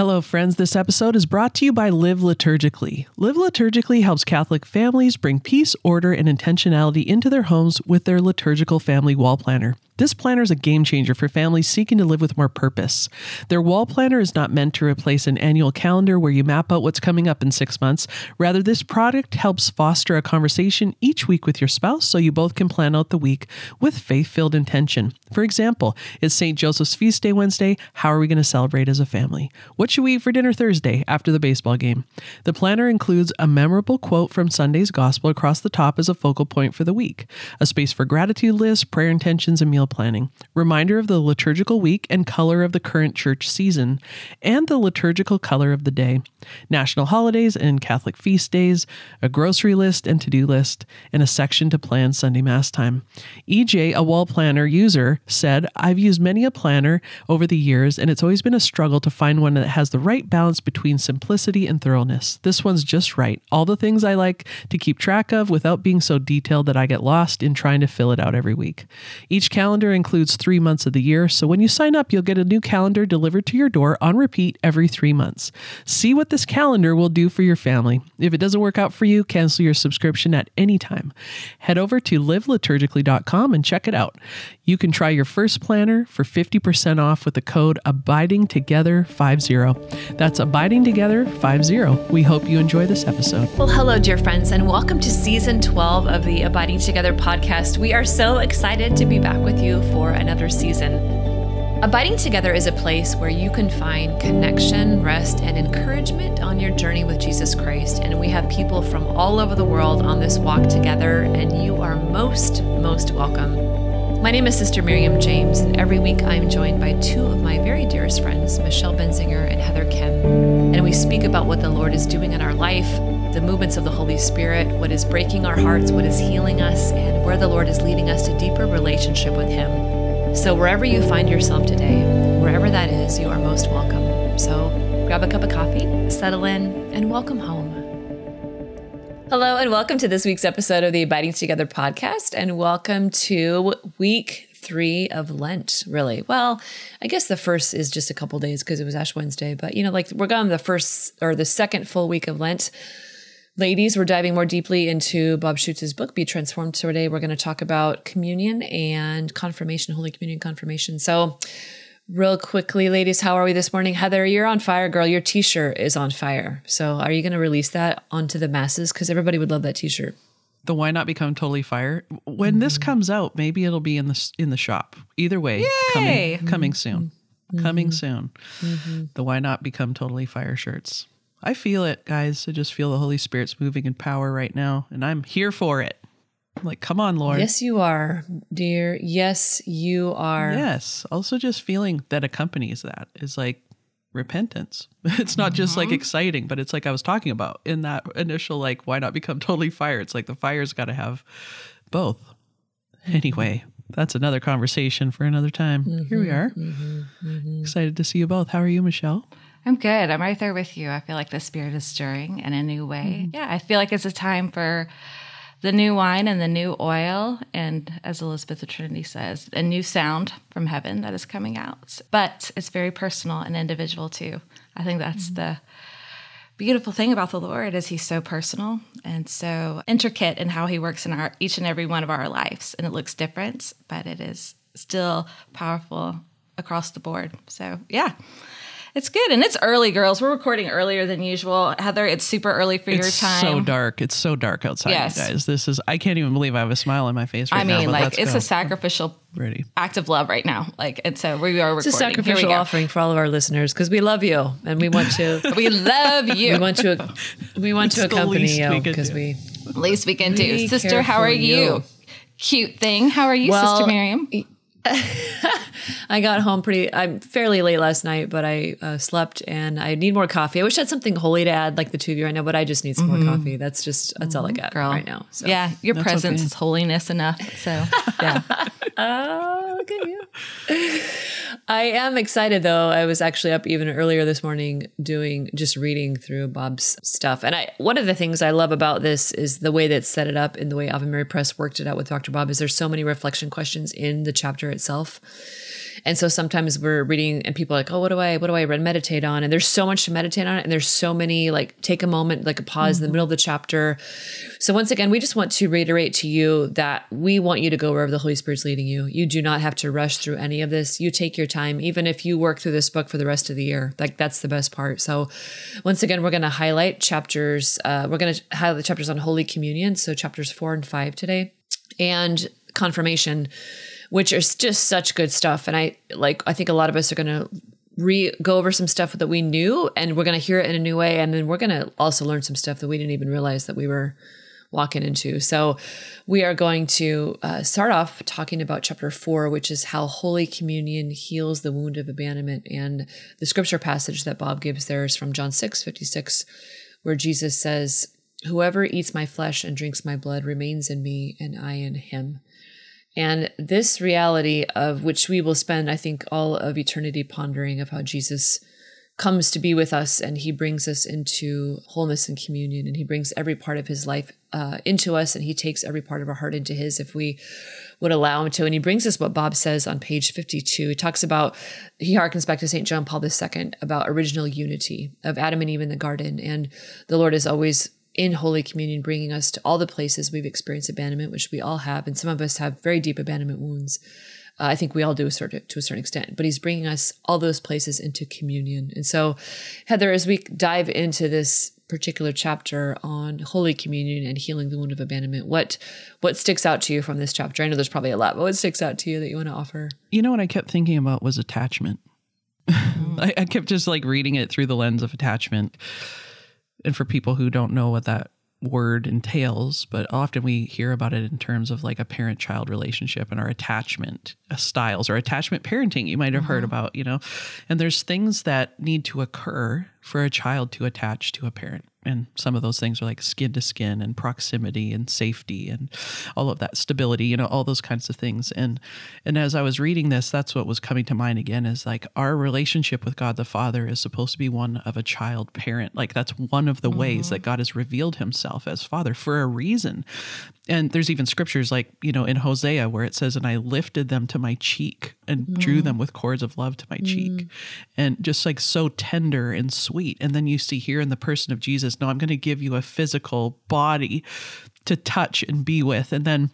Hello, friends. This episode is brought to you by Live Liturgically. Live Liturgically helps Catholic families bring peace, order, and intentionality into their homes with their liturgical family wall planner. This planner is a game changer for families seeking to live with more purpose. Their wall planner is not meant to replace an annual calendar where you map out what's coming up in six months. Rather, this product helps foster a conversation each week with your spouse so you both can plan out the week with faith filled intention. For example, it's St. Joseph's Feast Day Wednesday. How are we going to celebrate as a family? What should we eat for dinner Thursday after the baseball game? The planner includes a memorable quote from Sunday's gospel across the top as a focal point for the week, a space for gratitude lists, prayer intentions, and meal planning, reminder of the liturgical week and color of the current church season, and the liturgical color of the day, national holidays and Catholic feast days, a grocery list and to do list, and a section to plan Sunday Mass time. EJ, a wall planner user, said, I've used many a planner over the years, and it's always been a struggle to find one that has the right balance between simplicity and thoroughness. This one's just right. All the things I like to keep track of without being so detailed that I get lost in trying to fill it out every week. Each calendar includes three months of the year, so when you sign up, you'll get a new calendar delivered to your door on repeat every three months. See what this calendar will do for your family. If it doesn't work out for you, cancel your subscription at any time. Head over to liveliturgically.com and check it out. You can try your first planner for 50% off with the code Abiding Together 50. That's Abiding Together 50. We hope you enjoy this episode. Well, hello, dear friends, and welcome to season 12 of the Abiding Together podcast. We are so excited to be back with you for another season. Abiding Together is a place where you can find connection, rest, and encouragement on your journey with Jesus Christ. And we have people from all over the world on this walk together, and you are most, most welcome. My name is Sister Miriam James, and every week I am joined by two of my very dearest friends, Michelle Benzinger and Heather Khym. And we speak about what the Lord is doing in our life, the movements of the Holy Spirit, what is breaking our hearts, what is healing us, and where the Lord is leading us to deeper relationship with Him. So, wherever you find yourself today, wherever that is, you are most welcome. So, grab a cup of coffee, settle in, and welcome home. Hello, and welcome to this week's episode of the Abiding Together podcast, and welcome to week three of Lent, really. Well, I guess the first is just a couple days because it was Ash Wednesday, but you know, like we're going the first or the second full week of Lent. Ladies, we're diving more deeply into Bob Schuchts's book, Be Transformed. Today, we're going to talk about communion and confirmation, Holy Communion confirmation. So, Real quickly, ladies, how are we this morning? Heather, you're on fire, girl. Your t shirt is on fire. So, are you going to release that onto the masses? Because everybody would love that t shirt. The why not become totally fire? When mm-hmm. this comes out, maybe it'll be in the in the shop. Either way, Yay! coming coming soon, mm-hmm. coming soon. Mm-hmm. The why not become totally fire shirts. I feel it, guys. I just feel the Holy Spirit's moving in power right now, and I'm here for it. I'm like, come on, Lord. Yes, you are, dear. Yes, you are. Yes. Also, just feeling that accompanies that is like repentance. It's not just mm-hmm. like exciting, but it's like I was talking about in that initial, like, why not become totally fire? It's like the fire's got to have both. Anyway, that's another conversation for another time. Mm-hmm, Here we are. Mm-hmm, mm-hmm, Excited to see you both. How are you, Michelle? I'm good. I'm right there with you. I feel like the spirit is stirring in a new way. Mm-hmm. Yeah, I feel like it's a time for the new wine and the new oil, and as Elizabeth of Trinity says, a new sound from heaven that is coming out. But it's very personal and individual too. I think that's mm-hmm. the beautiful thing about the Lord is he's so personal and so intricate in how he works in our each and every one of our lives. And it looks different, but it is still powerful across the board. So yeah. It's good, and it's early, girls. We're recording earlier than usual. Heather, it's super early for it's your time. It's so dark. It's so dark outside, yes. you guys. This is. I can't even believe I have a smile on my face right now. I mean, now, like it's go. a sacrificial Ready. act of love right now. Like, and so we are recording. It's a sacrificial offering for all of our listeners because we love you and we want to. we love you. We want to. We want to accompany you because we. Least we can do, sister. How are you? you? Cute thing. How are you, well, sister Miriam? I got home pretty. I'm fairly late last night, but I uh, slept and I need more coffee. I wish I had something holy to add, like the two of you right now, but I just need some mm-hmm. more coffee. That's just that's all I got Girl. right now. So. Yeah, your that's presence okay. is holiness enough. So yeah. oh, look at you. I am excited though. I was actually up even earlier this morning doing just reading through Bob's stuff. And I one of the things I love about this is the way that set it up and the way Ave Maria Press worked it out with Dr. Bob is there's so many reflection questions in the chapter itself. And so sometimes we're reading and people are like, oh, what do I, what do I read, meditate on? And there's so much to meditate on. And there's so many, like take a moment, like a pause mm-hmm. in the middle of the chapter. So once again, we just want to reiterate to you that we want you to go wherever the Holy Spirit's leading you. You do not have to rush through any of this. You take your time, even if you work through this book for the rest of the year. Like that's the best part. So once again, we're going to highlight chapters. Uh, we're going to highlight the chapters on Holy Communion. So chapters four and five today and confirmation which is just such good stuff. And I like, I think a lot of us are going to re go over some stuff that we knew and we're going to hear it in a new way. And then we're going to also learn some stuff that we didn't even realize that we were walking into. So we are going to uh, start off talking about chapter four, which is how Holy Communion heals the wound of abandonment. And the scripture passage that Bob gives there is from John 6 56, where Jesus says, Whoever eats my flesh and drinks my blood remains in me, and I in him. And this reality of which we will spend, I think, all of eternity pondering of how Jesus comes to be with us and he brings us into wholeness and communion and he brings every part of his life uh, into us and he takes every part of our heart into his if we would allow him to. And he brings us what bob says on page 52 he talks about he harkens back to st john paul ii about original unity of adam and eve in the garden. And the lord is always in Holy Communion, bringing us to all the places we've experienced abandonment, which we all have, and some of us have very deep abandonment wounds. Uh, I think we all do a certain, to a certain extent, but He's bringing us all those places into communion. And so, Heather, as we dive into this particular chapter on Holy Communion and healing the wound of abandonment, what what sticks out to you from this chapter? I know there's probably a lot, but what sticks out to you that you want to offer? You know what I kept thinking about was attachment. Mm. I, I kept just like reading it through the lens of attachment and for people who don't know what that word entails, but often we hear about it in terms of like a parent child relationship and our attachment uh, styles or attachment parenting you might have mm-hmm. heard about, you know. And there's things that need to occur for a child to attach to a parent and some of those things are like skin to skin and proximity and safety and all of that stability you know all those kinds of things. And and as i was reading this that's what was coming to mind again is like our relationship with god the father is supposed to be one of a child parent. Like that's one of the mm-hmm. ways that god has revealed himself as father for a reason and there's even scriptures like you know in hosea where it says and i lifted them to my cheek and mm. drew them with cords of love to my mm. cheek and just like so tender and sweet. And then you see here in the person of jesus no i'm going to give you a physical body to touch and be with. And then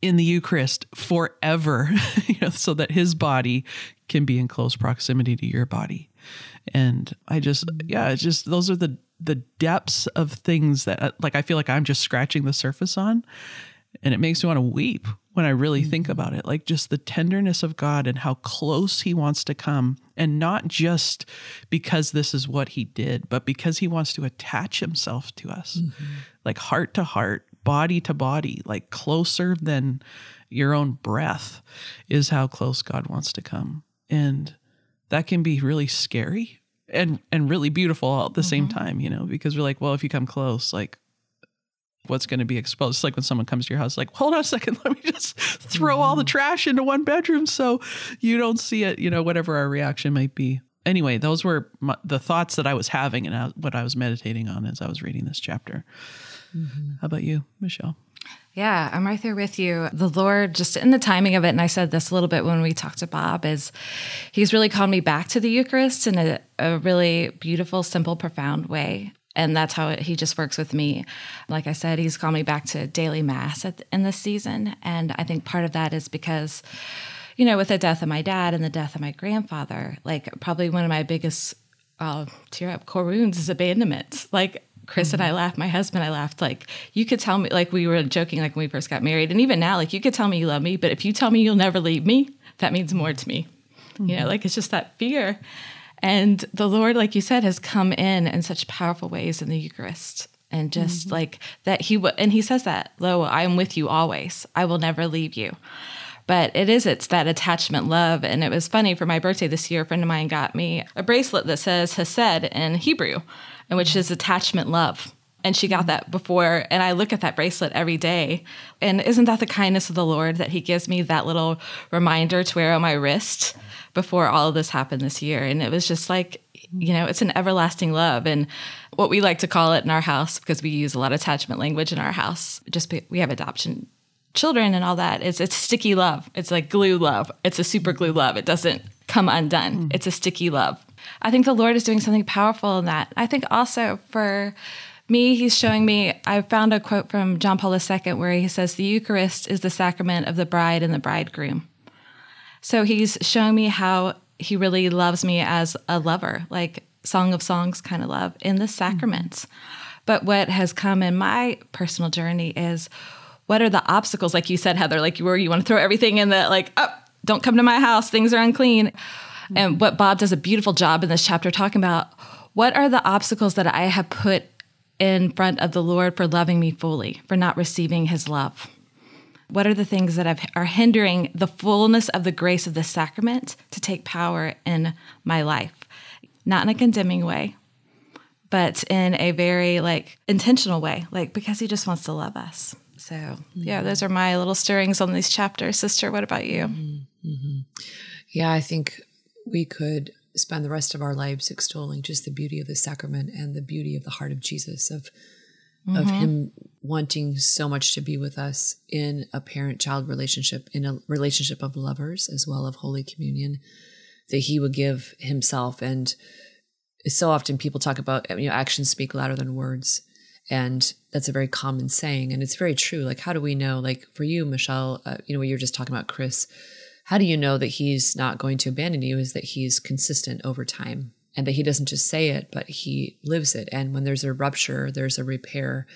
in the eucharist forever you know so that his body can be in close proximity to your body. And i just yeah it's just those are the the depths of things that uh, like I feel like I'm just scratching the surface on and it makes me want to weep when I really think mm-hmm. about it like just the tenderness of God and how close he wants to come and not just because this is what he did but because he wants to attach himself to us mm-hmm. like heart to heart body to body like closer than your own breath is how close God wants to come and that can be really scary and and really beautiful all at the mm-hmm. same time, you know, because we're like, well, if you come close, like what's going to be exposed. It's like when someone comes to your house, like, hold on a second, let me just throw all the mm-hmm. trash into one bedroom so you don't see it, you know, whatever our reaction might be. Anyway, those were my, the thoughts that I was having and what I was meditating on as I was reading this chapter. Mm-hmm. How about you, Michelle? Yeah, I'm right there with you. The Lord, just in the timing of it, and I said this a little bit when we talked to Bob, is He's really called me back to the Eucharist in a, a really beautiful, simple, profound way. And that's how He just works with me. Like I said, He's called me back to daily Mass at, in this season. And I think part of that is because, you know, with the death of my dad and the death of my grandfather, like probably one of my biggest uh, tear up core wounds is abandonment. Like Chris mm-hmm. and I mm-hmm. laughed. My husband, I laughed. Like you could tell me, like we were joking, like when we first got married, and even now, like you could tell me you love me, but if you tell me you'll never leave me, that means more to me. Mm-hmm. You know, mm-hmm. like it's just that fear. And the Lord, like you said, has come in in such powerful ways in the Eucharist, and just mm-hmm. like that He w- and He says that, "Lo, I am with you always. I will never leave you." But it is, it's that attachment love. And it was funny for my birthday this year, a friend of mine got me a bracelet that says Hesed in Hebrew and which is attachment love. And she got that before. And I look at that bracelet every day. And isn't that the kindness of the Lord that He gives me that little reminder to wear on my wrist before all of this happened this year? And it was just like, you know, it's an everlasting love. And what we like to call it in our house, because we use a lot of attachment language in our house, just be, we have adoption children and all that is it's sticky love. It's like glue love. It's a super glue love. It doesn't come undone. Mm. It's a sticky love. I think the Lord is doing something powerful in that. I think also for me, he's showing me. I found a quote from John Paul II where he says, The Eucharist is the sacrament of the bride and the bridegroom. So he's showing me how he really loves me as a lover, like Song of Songs kind of love in the sacraments. Mm-hmm. But what has come in my personal journey is what are the obstacles, like you said, Heather, like where you want to throw everything in the, like, oh, don't come to my house, things are unclean. Mm-hmm. And what Bob does a beautiful job in this chapter talking about what are the obstacles that I have put in front of the Lord for loving me fully, for not receiving his love? What are the things that I've, are hindering the fullness of the grace of the sacrament to take power in my life? Not in a condemning way, but in a very like intentional way, like because he just wants to love us. So, mm-hmm. yeah, those are my little stirrings on these chapters. Sister, what about you? Mm-hmm. mm-hmm. Yeah, I think we could spend the rest of our lives extolling just the beauty of the sacrament and the beauty of the heart of Jesus of mm-hmm. of him wanting so much to be with us in a parent child relationship in a relationship of lovers as well of holy communion that he would give himself and so often people talk about you know actions speak louder than words and that's a very common saying and it's very true. Like how do we know like for you michelle uh, you know what you're just talking about chris how do you know that he's not going to abandon you is that he's consistent over time and that he doesn't just say it but he lives it. And when there's a rupture there's a repair.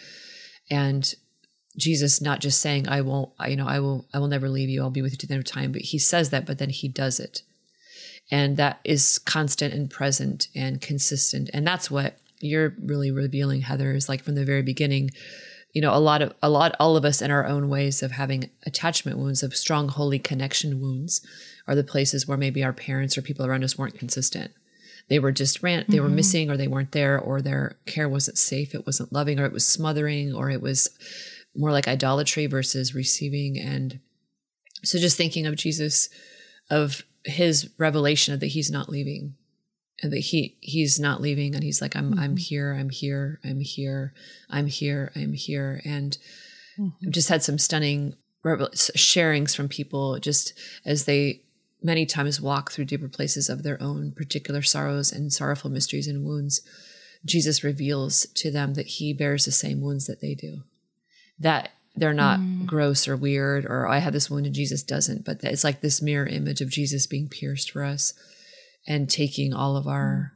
And jesus not just saying i won't you know i will i will never leave you i'll be with you to the end of time but he says that but then he does it. And that is constant and present and consistent. And that's what you're really revealing heather is like from the very beginning you know a lot of a lot all of us in our own ways of having attachment wounds of strong holy connection wounds are the places where maybe our parents or people around us weren't consistent they were just rant they mm-hmm. were missing or they weren't there or their care wasn't safe it wasn't loving or it was smothering or it was more like idolatry versus receiving and so just thinking of jesus of his revelation of that he's not leaving and that he he's not leaving and he's like i'm mm-hmm. i'm here i'm here i'm here i'm here i'm here and mm-hmm. i've just had some stunning sharings from people just as they many times walk through deeper places of their own particular sorrows and sorrowful mysteries and wounds jesus reveals to them that he bears the same wounds that they do that they're not mm. gross or weird or I have this wound and Jesus doesn't, but it's like this mirror image of Jesus being pierced for us and taking all of our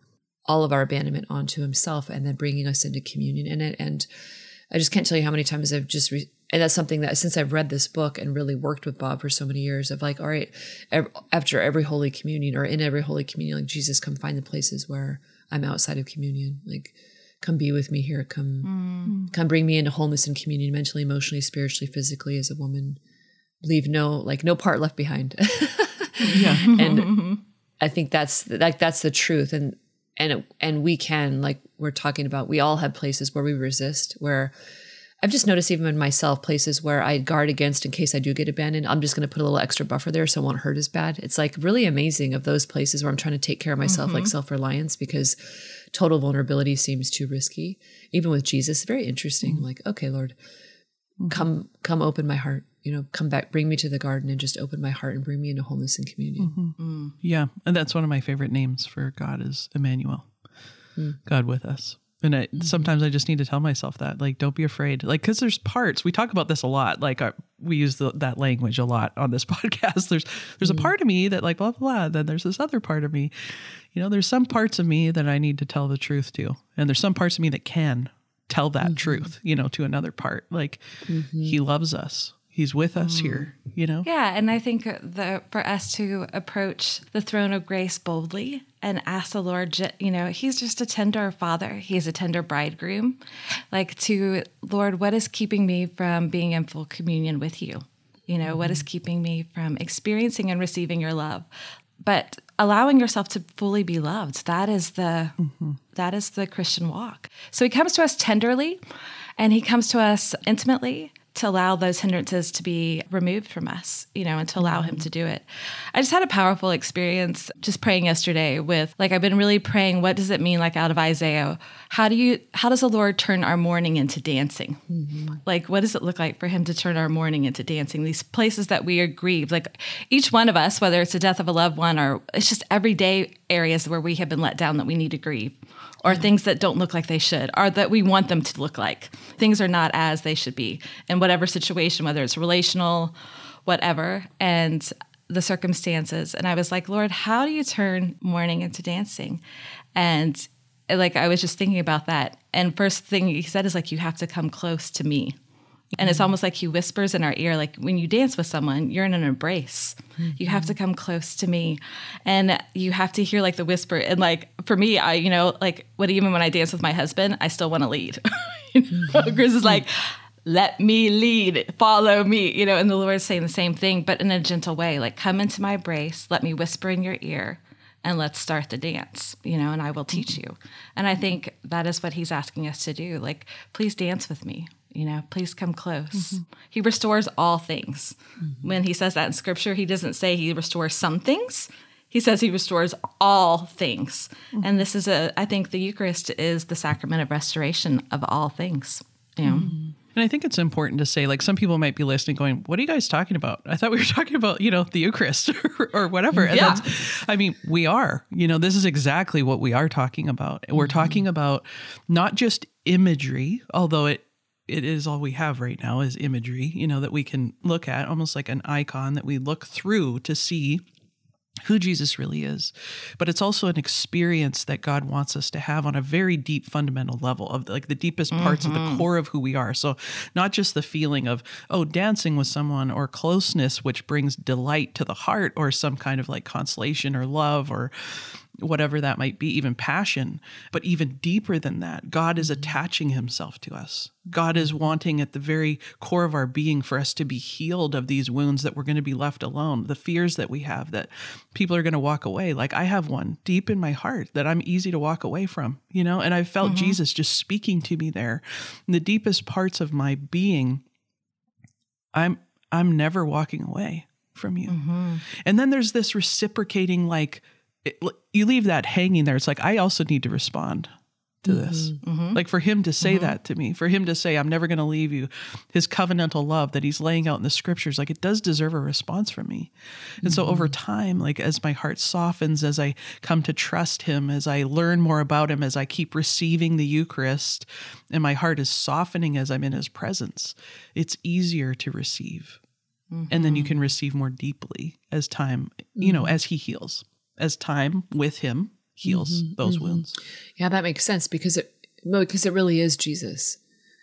all of our abandonment onto himself and then bringing us into communion in it. And I just can't tell you how many times I've just re- and that's something that since I've read this book and really worked with Bob for so many years of like all right every, after every holy communion or in every holy communion like Jesus come find the places where I'm outside of communion. Like come be with me here. Come mm. come bring me into wholeness and communion mentally emotionally spiritually physically as a woman. Leave no like no part left behind. Yeah. And i think that's like that's the truth and and and we can like we're talking about we all have places where we resist where I've just noticed even in myself places where I guard against in case I do get abandoned. I'm just going to put a little extra buffer there so it won't hurt as bad. It's like really amazing of those places where I'm trying to take care of myself, mm-hmm. like self reliance, because total vulnerability seems too risky. Even with Jesus, very interesting. Mm-hmm. Like, okay, Lord, mm-hmm. come, come open my heart. You know, come back, bring me to the garden, and just open my heart and bring me into wholeness and communion. Mm-hmm. Mm. Yeah, and that's one of my favorite names for God is Emmanuel, mm. God with us. And I, mm-hmm. sometimes I just need to tell myself that, like, don't be afraid. Like, because there's parts we talk about this a lot. Like, uh, we use the, that language a lot on this podcast. There's there's mm-hmm. a part of me that like blah, blah blah. Then there's this other part of me. You know, there's some parts of me that I need to tell the truth to, and there's some parts of me that can tell that mm-hmm. truth. You know, to another part. Like, mm-hmm. He loves us he's with us mm. here you know yeah and i think the for us to approach the throne of grace boldly and ask the lord you know he's just a tender father he's a tender bridegroom like to lord what is keeping me from being in full communion with you you know mm-hmm. what is mm-hmm. keeping me from experiencing and receiving your love but allowing yourself to fully be loved that is the mm-hmm. that is the christian walk so he comes to us tenderly and he comes to us intimately to allow those hindrances to be removed from us, you know, and to allow him to do it. I just had a powerful experience just praying yesterday with like I've been really praying what does it mean like out of Isaiah? How do you how does the Lord turn our mourning into dancing? Mm-hmm. Like what does it look like for him to turn our mourning into dancing? These places that we are grieved, like each one of us whether it's the death of a loved one or it's just everyday areas where we have been let down that we need to grieve or things that don't look like they should, or that we want them to look like. Things are not as they should be in whatever situation, whether it's relational, whatever, and the circumstances. And I was like, Lord, how do you turn mourning into dancing? And like I was just thinking about that. And first thing he said is like, you have to come close to me. And it's mm-hmm. almost like he whispers in our ear, like when you dance with someone, you're in an embrace. Mm-hmm. You have to mm-hmm. come close to me. And you have to hear like the whisper. And like for me, I, you know, like what even when I dance with my husband, I still want to lead. you know? Mm-hmm. Chris is like, let me lead, follow me, you know, and the Lord's saying the same thing, but in a gentle way, like come into my embrace, let me whisper in your ear and let's start the dance, you know, and I will teach you. And I think that is what he's asking us to do. Like, please dance with me you know please come close mm-hmm. he restores all things mm-hmm. when he says that in scripture he doesn't say he restores some things he says he restores all things mm-hmm. and this is a i think the eucharist is the sacrament of restoration of all things you know mm-hmm. and I think it's important to say, like, some people might be listening, going, "What are you guys talking about?" I thought we were talking about, you know, the Eucharist or, or whatever. And yeah. I mean, we are. You know, this is exactly what we are talking about. We're mm-hmm. talking about not just imagery, although it it is all we have right now is imagery, you know, that we can look at, almost like an icon that we look through to see who Jesus really is. But it's also an experience that God wants us to have on a very deep fundamental level of like the deepest parts mm-hmm. of the mm-hmm. core of who we are. So not just the feeling of, oh, dancing with someone or closeness, which brings delight to the heart or some kind of like consolation or love or whatever that might be, even passion. But even deeper than that, God is attaching himself to us. God is wanting at the very core of our being for us to be healed of these wounds that we're going to be left alone, the fears that we have that people are going to walk away. Like I have one deep in my heart that I'm easy to walk away from, you know, and I felt mm-hmm. Jesus just speaking to me there. In the deepest parts of my being, I'm I'm never walking away from you. Mm-hmm. And then there's this reciprocating like it, you leave that hanging there. It's like, I also need to respond to mm-hmm. this. Mm-hmm. Like for him to say mm-hmm. that to me, for him to say, I'm never going to leave you, his covenantal love that he's laying out in the scriptures, like it does deserve a response from me. And so over mm-hmm. time, like as my heart softens, as I come to trust him, as I learn more about him, as I keep receiving the Eucharist, and my heart is softening as I'm in his presence, it's easier to receive. And then you mm-hmm. can receive more deeply as time, you know, as he heals as time with him heals mm-hmm, those mm-hmm. wounds. Yeah, that makes sense because it because it really is Jesus.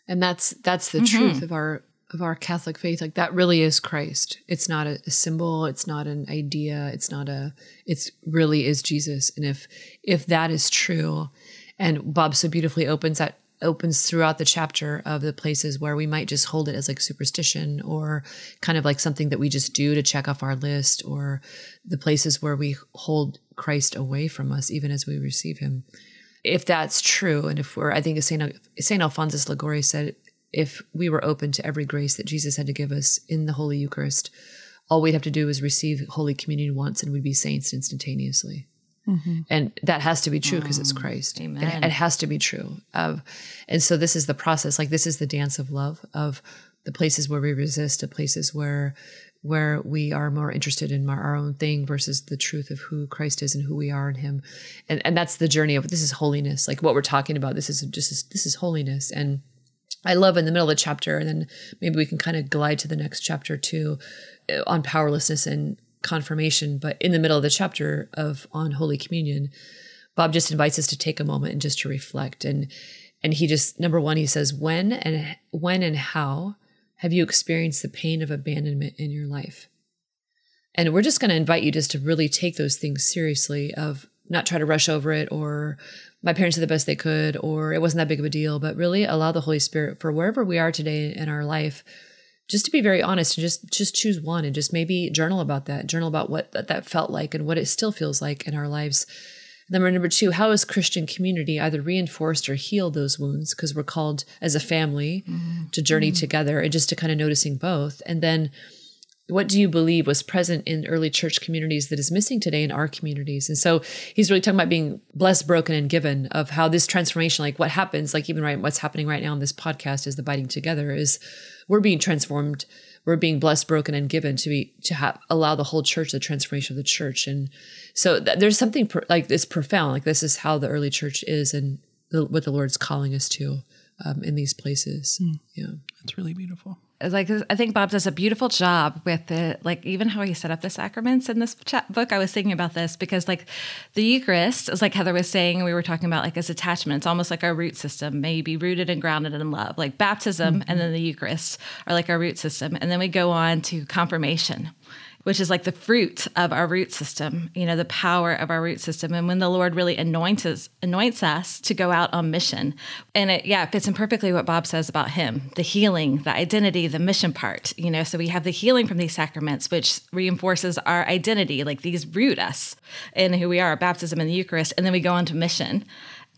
And that's that's the mm-hmm. truth of our of our Catholic faith. Like that really is Christ. It's not a, a, symbol, it's not an idea, it's not a it's really is Jesus. And if if that is true, and Bob so beautifully opens that opens throughout the chapter of the places where we might just hold it as like superstition or kind of like something that we just do to check off our list or the places where we hold Christ away from us even as we receive him. If that's true, and if we're, I think St. St. Alphonsus Liguori said, if we were open to every grace that Jesus had to give us in the Holy Eucharist, all we'd have to do is receive Holy Communion once and we'd be saints instantaneously. Mm-hmm. And that has to be true because mm, it's Christ. Amen. It, it, has to be true. Of, and so this is the process. Like this is the dance of love of the places where we resist, to places where where we are more interested in our own thing versus the truth of who Christ is and who we are in Him. And and that's the journey of this is holiness. Like what we're talking about. This is just this is holiness. And I love in the middle of the chapter, and then maybe we can kind of glide to the next chapter too, uh, on powerlessness and confirmation, but in the middle of the chapter of on Holy Communion, Bob just invites us to take a moment and just to reflect. And and he just number one, he says, when and when and how have you experienced the pain of abandonment in your life? And we're just going to invite you just to really take those things seriously of not try to rush over it or my parents did the best they could or it wasn't that big of a deal, but really allow the Holy Spirit for wherever we are today in our life just to be very honest and just just choose one and just maybe journal about that journal about what that, that felt like and what it still feels like in our lives Number number two, how has Christian community either reinforced or healed those wounds? Because we're called as a family mm-hmm. to journey mm-hmm. together and just to kind of noticing both. And then what do you believe was present in early church communities that is missing today in our communities? And so he's really talking about being blessed, broken, and given of how this transformation, like what happens, like even right, what's happening right now in this podcast is the Abiding Together is we're being transformed we're being blessed, broken, and given to be to have allow the whole church, the transformation of the church, and so th- there's something per, like this profound. Like this is how the early church is, and the, what the Lord's calling us to um, in these places. Mm. Yeah, it's really beautiful like I think Bob does a beautiful job with it, like even how he set up the sacraments in this chat book. I was thinking about this because like the Eucharist is like Heather was saying, we were talking about like as attachment. It's almost like our root system, maybe rooted and grounded in love. Like baptism mm-hmm. and then the Eucharist are like our root system, and then we go on to confirmation which is like the fruit of our root system, you know, the power of our root system. And when the Lord really anoints us, anoints us to go out on mission. And it, yeah, it fits in perfectly what Bob says about him, the healing, the identity, the mission part, you know, so we have the healing from these sacraments, which reinforces our identity, like these root us in who we are, baptism and the Eucharist. And then we go on to mission.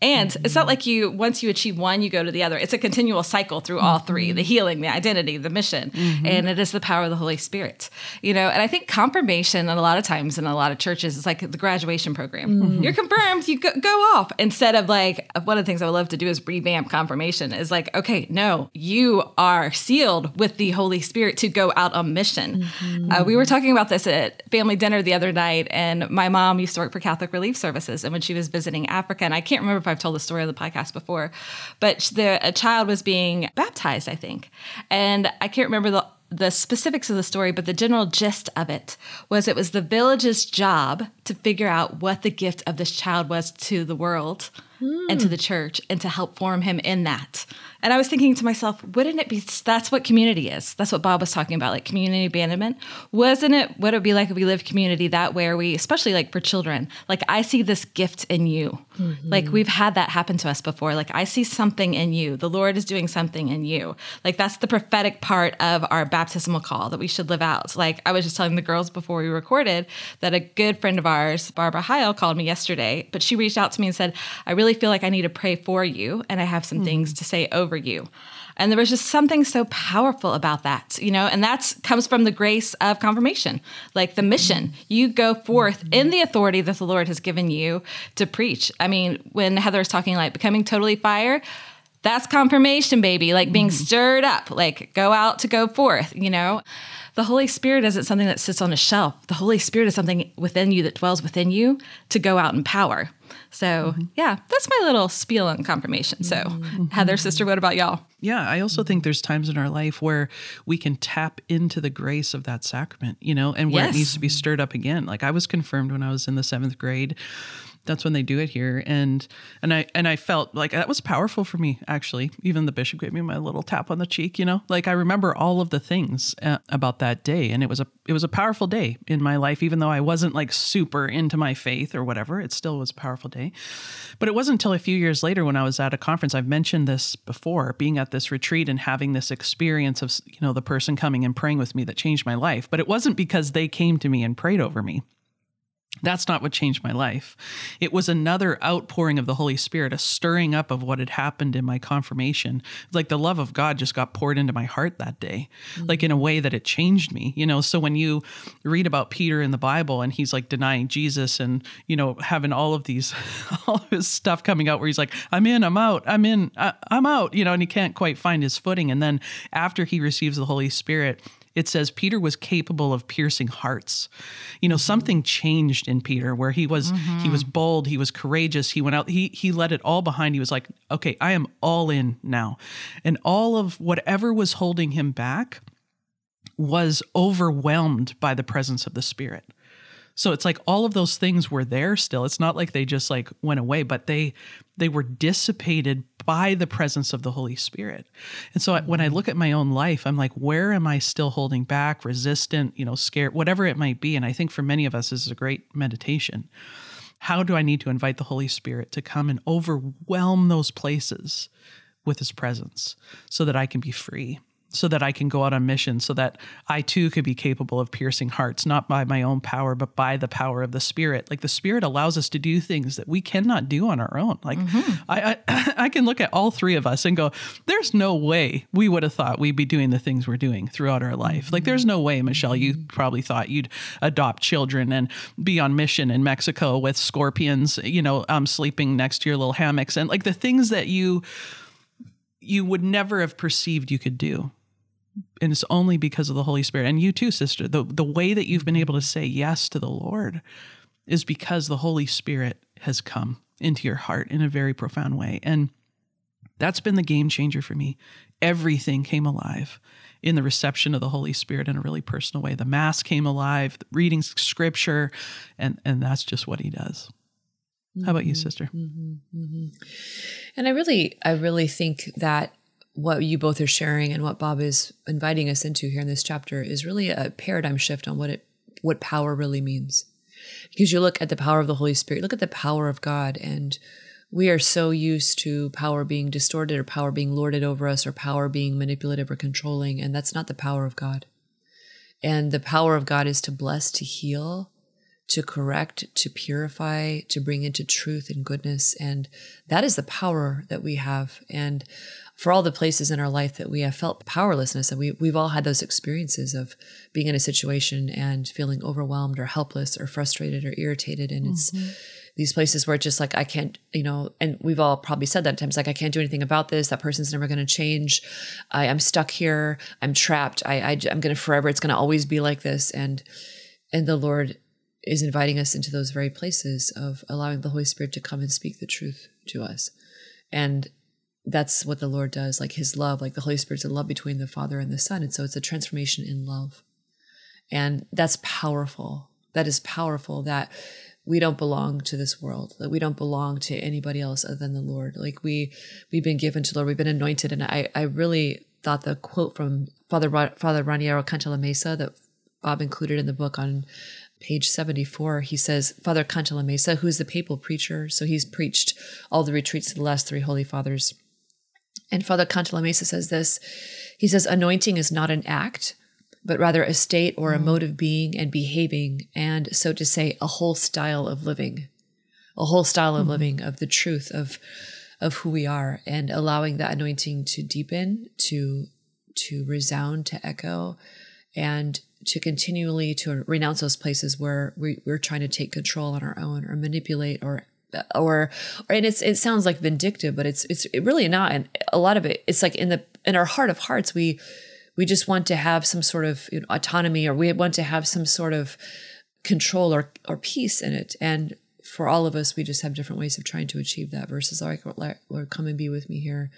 And mm-hmm. it's not like you once you achieve one, you go to the other. It's a continual cycle through all three: mm-hmm. the healing, the identity, the mission, mm-hmm. and it is the power of the Holy Spirit. You know, and I think confirmation, and a lot of times in a lot of churches, is like the graduation program. Mm-hmm. You're confirmed, you go, go, off instead of like one of the things I would love to do is revamp confirmation. Is like, okay, no, you are sealed with the Holy Spirit to go out on mission. Mm-hmm. Uh, we were talking about this at family dinner the other night, and my mom used to work for Catholic Relief Services, and when she was visiting Africa, and I can't remember if I've told the story on the podcast before, but the, a child was being baptized, I think. And I can't remember the the specifics of the story, but the general gist of it was it was the village's job to figure out what the gift of this child was to the world mm. and to the church and to help form him in that. And I was thinking to myself, wouldn't it be that's what community is? That's what Bob was talking about, like community abandonment. Wasn't it what it would be like if we lived community that way, where we, especially like for children, like I see this gift in you. Mm-hmm. Like we've had that happen to us before. Like I see something in you. The Lord is doing something in you. Like that's the prophetic part of our baptismal call that we should live out. Like I was just telling the girls before we recorded that a good friend of ours, Barbara Heil, called me yesterday, but she reached out to me and said, I really feel like I need to pray for you and I have some mm-hmm. things to say over over you. And there was just something so powerful about that, you know, and that comes from the grace of confirmation, like the mission. You go forth in the authority that the Lord has given you to preach. I mean, when Heather is talking like becoming totally fire, that's confirmation, baby, like being mm-hmm. stirred up, like go out to go forth, you know. The Holy Spirit isn't something that sits on a shelf. The Holy Spirit is something within you that dwells within you to go out in power. So, mm-hmm. yeah, that's my little spiel on confirmation. So, mm-hmm. Heather, sister, what about y'all? Yeah, I also think there's times in our life where we can tap into the grace of that sacrament, you know, and where yes. it needs to be stirred up again. Like I was confirmed when I was in the seventh grade that's when they do it here. And and i and i felt like that was powerful for me actually. Even the bishop gave me my little tap on the cheek you know? Like i remember all of the things uh, about that day. And it was a it was a powerful day in my life even though i wasn't like super into my faith or whatever. It still was a powerful day. But it wasn't until a few years later when i was at a conference. I've mentioned this before being at this retreat and having this experience of you know the person coming and praying with me that changed my life. But it wasn't because they came to me and prayed over me that's not what changed my life. It was another outpouring of the Holy Spirit, a stirring up of what had happened in my confirmation. Like the love of God just got poured into my heart that day, mm-hmm. like in a way that it changed me. You know, so when you read about Peter in the Bible and he's like denying Jesus and, you know, having all of these, all of his stuff coming out where he's like, I'm in, I'm out, I'm in, I, I'm out, you know, and he can't quite find his footing. And then after he receives the Holy Spirit, it says Peter was capable of piercing hearts. You know, something changed in Peter where he was mm-hmm. he was bold, he was courageous, he went out, he he let it all behind. He was like, "Okay, I am all in now." And all of whatever was holding him back was overwhelmed by the presence of the Spirit. So it's like all of those things were there still. It's not like they just like went away, but they they were dissipated by the presence of the Holy Spirit. And so when I mm-hmm. look at my own life, I'm like, where am I still holding back, resistant, you know, scared, whatever it might be? And I think for many of us, this is a great meditation. How do I need to invite the Holy Spirit to come and overwhelm those places with his presence so that I can be free? So that I can go out on mission, so that I too could be capable of piercing hearts, not by my own power, but by the power of the Spirit. Like the Spirit allows us to do things that we cannot do on our own. Like mm-hmm. I, I, I can look at all three of us and go, "There's no way we would have thought we'd be doing the things we're doing throughout our life. Like there's no way, Michelle, you probably thought you'd adopt children and be on mission in Mexico with scorpions, you know, um, sleeping next to your little hammocks, and like the things that you." you would never have perceived you could do and it's only because of the Holy Spirit. And you too, sister. The the way that you've been able to say yes to the Lord is because the Holy Spirit has come into your heart in a very profound way. And that's been the game changer for me. Everything came alive in the reception of the Holy Spirit in a really personal way. The Mass came alive, reading scripture, and, and that's just what he does. How about you, mm-hmm. sister? Mm-hmm, mm-hmm. And I really, I really think that what you both are sharing and what Bob is inviting us into here in this chapter is really a paradigm shift on what it what power really means. Because you look at the power of the Holy Spirit, look at the power of God, and we are so used to power being distorted or power being lorded over us or power being manipulative or controlling, and that's not the power of God. And the power of God is to bless, to heal, to correct, to purify, to bring into truth and goodness. And that is the power that we have. And for all the places in our life that we have felt powerlessness and we, we've all had those experiences of being in a situation and feeling overwhelmed or helpless or frustrated or irritated. And it's mm-hmm. these places where it's just like i can't you know and we've all probably said that at times like i can't do anything about this. That person's never going to change. I, i'm stuck here. I'm trapped. I, I i'm going to forever it's going to always be like this. And and the lord is inviting us into those very places of allowing the holy spirit to come and speak the truth to us. And that's what the Lord does, like his love, like the Holy Spirit's a love between the Father and the Son. And so it's a transformation in love. And that's powerful. That is powerful that we don't belong to this world. That we don't belong to anybody else other than the Lord. Like we we've been given to the Lord, we've been anointed. And I, I really thought the quote from Father Father Raniero Cantalamessa that Bob included in the book on page 74, he says, Father Cantalamessa, who is the papal preacher, so he's preached all the retreats of the last three Holy Fathers and Father Cantalamessa says this. He says, anointing is not an act, but rather a state or a mm. mode of being and behaving, and so to say, a whole style of living, a whole style of mm. living of the truth of of who we are, and allowing that anointing to deepen, to to resound, to echo, and to continually to renounce those places where we, we're trying to take control on our own or manipulate or or, or and it's it sounds like vindictive, but it's it's really not. And a lot of it, it's like in the in our heart of hearts, we we just want to have some sort of you know, autonomy, or we want to have some sort of control or or peace in it. And for all of us, we just have different ways of trying to achieve that. Versus like, Lord, come and be with me here.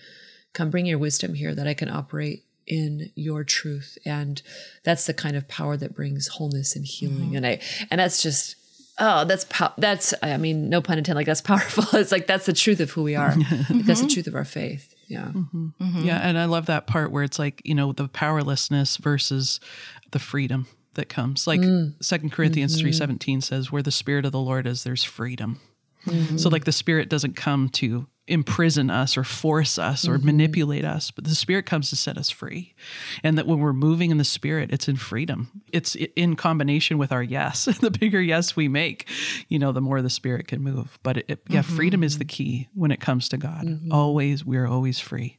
Come, bring your wisdom here that I can operate in your truth and that's the kind of power that brings wholeness and healing mm-hmm. and i and that's just oh that's pow- that's i mean no pun intended like that's powerful it's like that's the truth of who we are mm-hmm. that's the truth of our faith yeah mm-hmm. Mm-hmm. yeah and i love that part where it's like you know the powerlessness versus the freedom that comes like second mm. corinthians mm-hmm. 3.17 says where the spirit of the lord is there's freedom mm-hmm. so like the spirit doesn't come to imprison us or force us or mm-hmm. manipulate us, but the Spirit comes to set us free. And that when we're moving in the Spirit, it's in freedom. It's in combination with our yes. the bigger yes we make, you know, the more the Spirit can move. But it, it, yeah, mm-hmm. freedom is the key when it comes to God. Mm-hmm. Always, we're always free.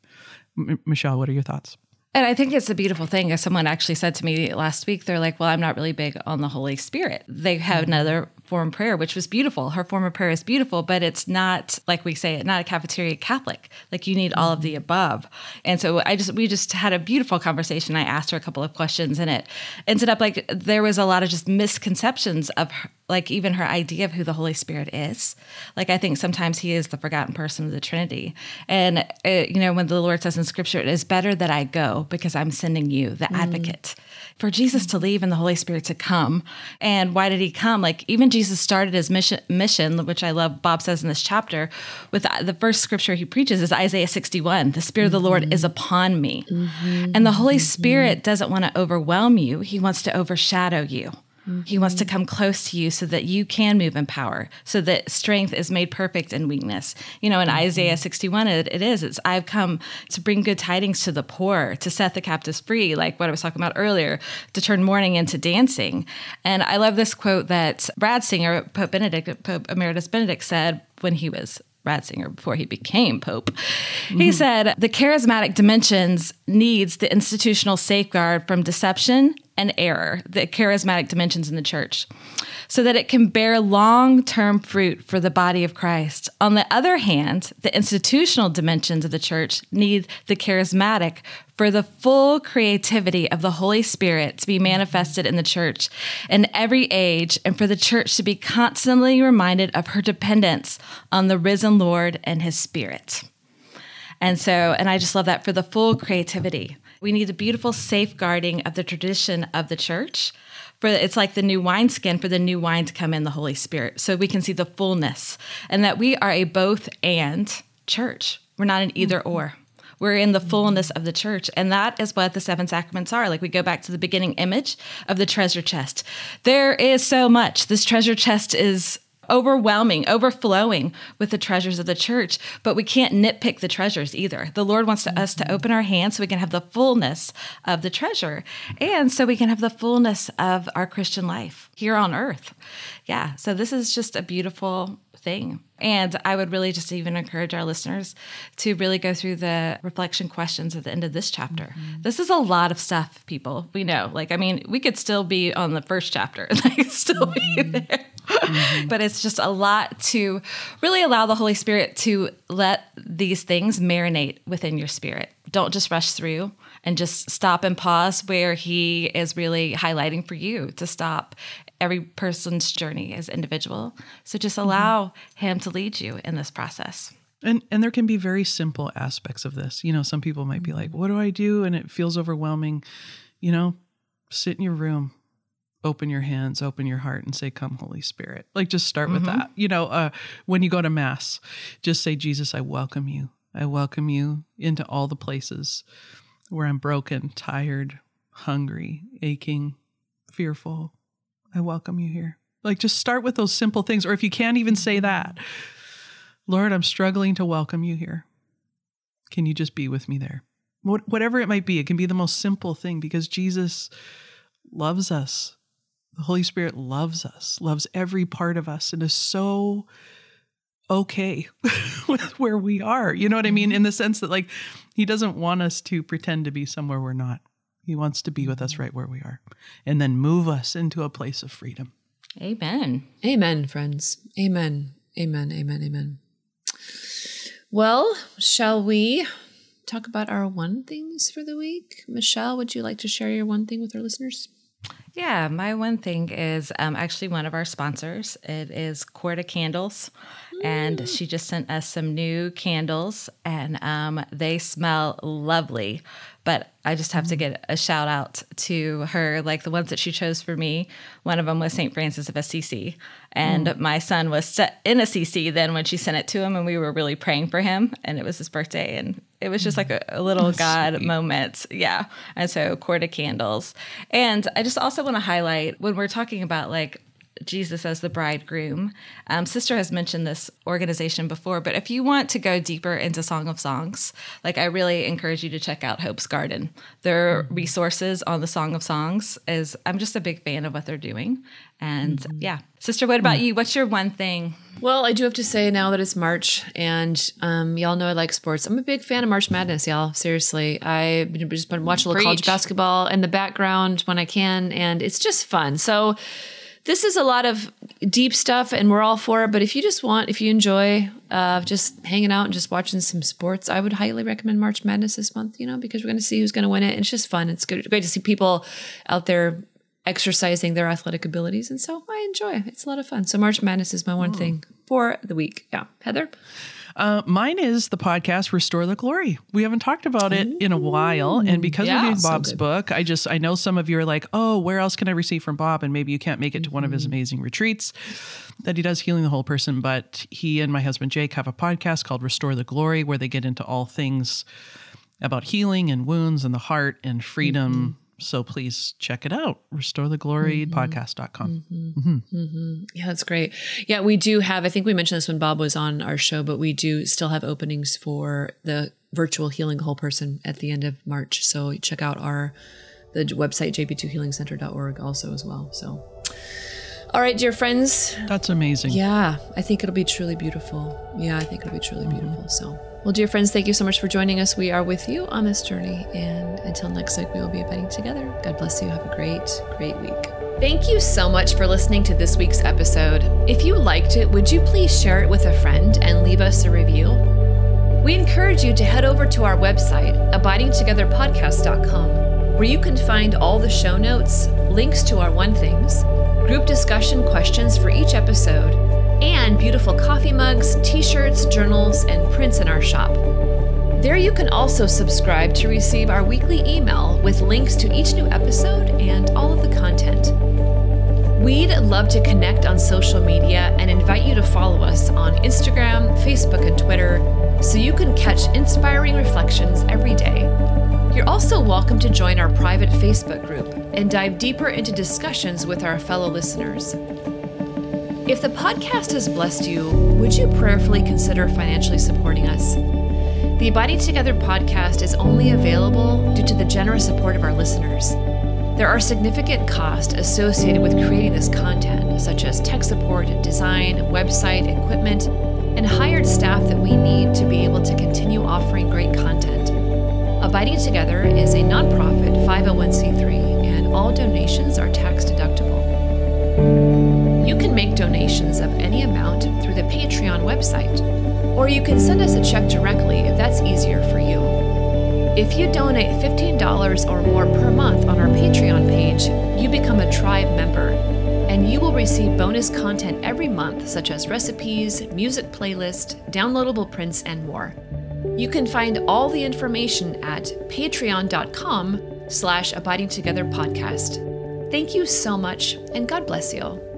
M- Michelle, what are your thoughts? And I think it's a beautiful thing. As someone actually said to me last week, they're like, Well, I'm not really big on the Holy Spirit. They have mm-hmm. another form of prayer, which was beautiful. Her form of prayer is beautiful, but it's not like we say it, not a cafeteria Catholic. Like you need all of the above. And so I just we just had a beautiful conversation. I asked her a couple of questions, and it ended up like there was a lot of just misconceptions of her, like even her idea of who the Holy Spirit is. Like I think sometimes he is the forgotten person of the Trinity. And it, uh, you know when the Lord says in Scripture, "It is better that I go because I'm sending you the mm. Advocate." For Jesus to leave and the Holy Spirit to come, and why did he come? Like even Jesus started his mission, mission, which I love, Bob says in this chapter, with the first scripture he preaches is Isaiah 61 The Spirit mm-hmm. of the Lord is upon me. Mm-hmm. And the Holy mm-hmm. Spirit doesn't want to overwhelm you, he wants to overshadow you. He wants to come close to you so that you can move in power, so that strength is made perfect in weakness. You know, in Isaiah 61, it, it is. It's I've come to bring good tidings to the poor, to set the captives free, like what I was talking about earlier, to turn mourning into dancing. And I love this quote that Ratzinger, Pope Benedict, Pope Emeritus Benedict said when he was Ratzinger before he became Pope. Mm-hmm. He said the charismatic dimensions needs the institutional safeguard from deception and error, the charismatic dimensions in the church, so that it can bear long term fruit for the body of Christ. On the other hand, the institutional dimensions of the church need the charismatic for the full creativity of the Holy Spirit to be manifested in the church in every age, and for the church to be constantly reminded of her dependence on the risen Lord and his Spirit. And so, and I just love that for the full creativity. We need a beautiful safeguarding of the tradition of the church. For it's like the new wineskin for the new wine to come in the Holy Spirit, so we can see the fullness, and that we are a both and church. We're not an either mm-hmm. or. We're in the mm-hmm. fullness of the church. And that is what the seven sacraments are. Like we go back to the beginning image of the treasure chest. There is so much. This treasure chest is overwhelming, overflowing with the treasures of the church, but we can't nitpick the treasures either. The Lord wants to, us to mm-hmm. open our hands so we can have the fullness of the treasure and so we can have the fullness of our Christian life here on earth. Yeah, so this is just a beautiful thing. And I would really just even encourage our listeners to really go through the reflection questions at the end of this chapter. Mm-hmm. This is a lot of stuff, people. We know. Like, I mean, we could still be on the first chapter, like, still mm-hmm. be there. Mm-hmm. but it's just a lot to really allow the Holy Spirit to let these things marinate within your spirit. Don't just rush through and just stop and pause where He is really highlighting for you to stop. Every person's journey is individual. So just mm-hmm. allow mm-hmm. Him to lead you in this process. And and there can be very simple aspects of this. You know, some people might be like, "What do I do?" and it feels overwhelming. You know, sit in your room, open your hands, open your heart, and say, Come, Holy Spirit. Like, just start mm-hmm. with that. You know, uh, when you go to Mass, just say, Jesus, I welcome you. I welcome you into all the places where I'm broken, tired, hungry, aching, fearful. I welcome you here. Like, just start with those simple things. Or if you can't even say that, Lord, I'm struggling to welcome you here. Can you just be with me there? whatever it might be, it can be the most simple thing because Jesus loves us the Holy Spirit loves us, loves every part of us, and is so okay with where we are. You know what I mean? Mm-hmm. In the sense that, like, He doesn't want us to pretend to be somewhere we're not. He wants to be with us right where we are and then move us into a place of freedom. Amen. Amen, friends. Amen. Amen. Amen. Amen. Well, shall we talk about our one things for the week? Michelle, would you like to share your one thing with our listeners? Yeah, my one thing is um, actually one of our sponsors. It is Corda Candles, mm. And she just sent us some new candles, and um, they smell lovely. But I just have to get a shout out to her. Like the ones that she chose for me, one of them was St. Francis of Assisi. And mm. my son was in Assisi then when she sent it to him, and we were really praying for him. And it was his birthday, and it was just like a, a little That's God sweet. moment. Yeah. And so, Corda candles. And I just also want to highlight when we're talking about like Jesus as the bridegroom. Um, Sister has mentioned this organization before, but if you want to go deeper into Song of Songs, like I really encourage you to check out Hope's Garden. Their mm-hmm. resources on the Song of Songs is I'm just a big fan of what they're doing. And mm-hmm. yeah, Sister, what about mm-hmm. you? What's your one thing? Well, I do have to say now that it's March, and um, y'all know I like sports. I'm a big fan of March Madness, y'all. Seriously, I've just been watching a little college basketball in the background when I can, and it's just fun. So this is a lot of deep stuff and we're all for it. But if you just want, if you enjoy uh, just hanging out and just watching some sports, I would highly recommend March Madness this month, you know, because we're going to see who's going to win it. It's just fun. It's good. great to see people out there exercising their athletic abilities. And so I enjoy it. It's a lot of fun. So March Madness is my one oh. thing for the week. Yeah. Heather? Uh, mine is the podcast Restore the Glory. We haven't talked about it in a while, and because yeah, we're doing Bob's so book, I just I know some of you are like, oh, where else can I receive from Bob? And maybe you can't make it to one of his mm-hmm. amazing retreats that he does healing the whole person. But he and my husband Jake have a podcast called Restore the Glory, where they get into all things about healing and wounds and the heart and freedom. Mm-hmm So please check it out. RestoreTheGloryPodcast.com. Mm-hmm. Mm-hmm. Mm-hmm. mm-hmm. Yeah, that's great. Yeah, we do have, I think we mentioned this when Bob was on our show, but we do still have openings for the virtual healing whole person at the end of March. So check out our the website jp2healingcenter.org also as well. So all right, dear friends. That's amazing. Yeah, I think it'll be truly beautiful. Yeah, I think it'll be truly mm-hmm. beautiful. So, well, dear friends, thank you so much for joining us. We are with you on this journey. And until next week, we will be abiding together. God bless you. Have a great, great week. Thank you so much for listening to this week's episode. If you liked it, would you please share it with a friend and leave us a review? We encourage you to head over to our website, abidingtogetherpodcast.com, where you can find all the show notes, links to our one things, group discussion questions for each episode, and beautiful coffee mugs, t shirts, journals, and prints in our shop. There you can also subscribe to receive our weekly email with links to each new episode and all of the content. We'd love to connect on social media and invite you to follow us on Instagram, Facebook, and Twitter so you can catch inspiring reflections every day. You're also welcome to join our private Facebook group and dive deeper into discussions with our fellow listeners. If the podcast has blessed you, would you prayerfully consider financially supporting us? The Abiding Together podcast is only available due to the generous support of our listeners. There are significant costs associated with creating this content, such as tech support, design, website, equipment, and hired staff that we need to be able to continue offering great content. Abiding Together is a nonprofit 501c3, and all donations are tax deductible. You can make donations of any amount through the Patreon website, or you can send us a check directly if that's easier for you. If you donate $15 or more per month on our Patreon page, you become a tribe member, and you will receive bonus content every month, such as recipes, music playlist, downloadable prints, and more. You can find all the information at patreon.com slash abiding together podcast. Thank you so much, and God bless you.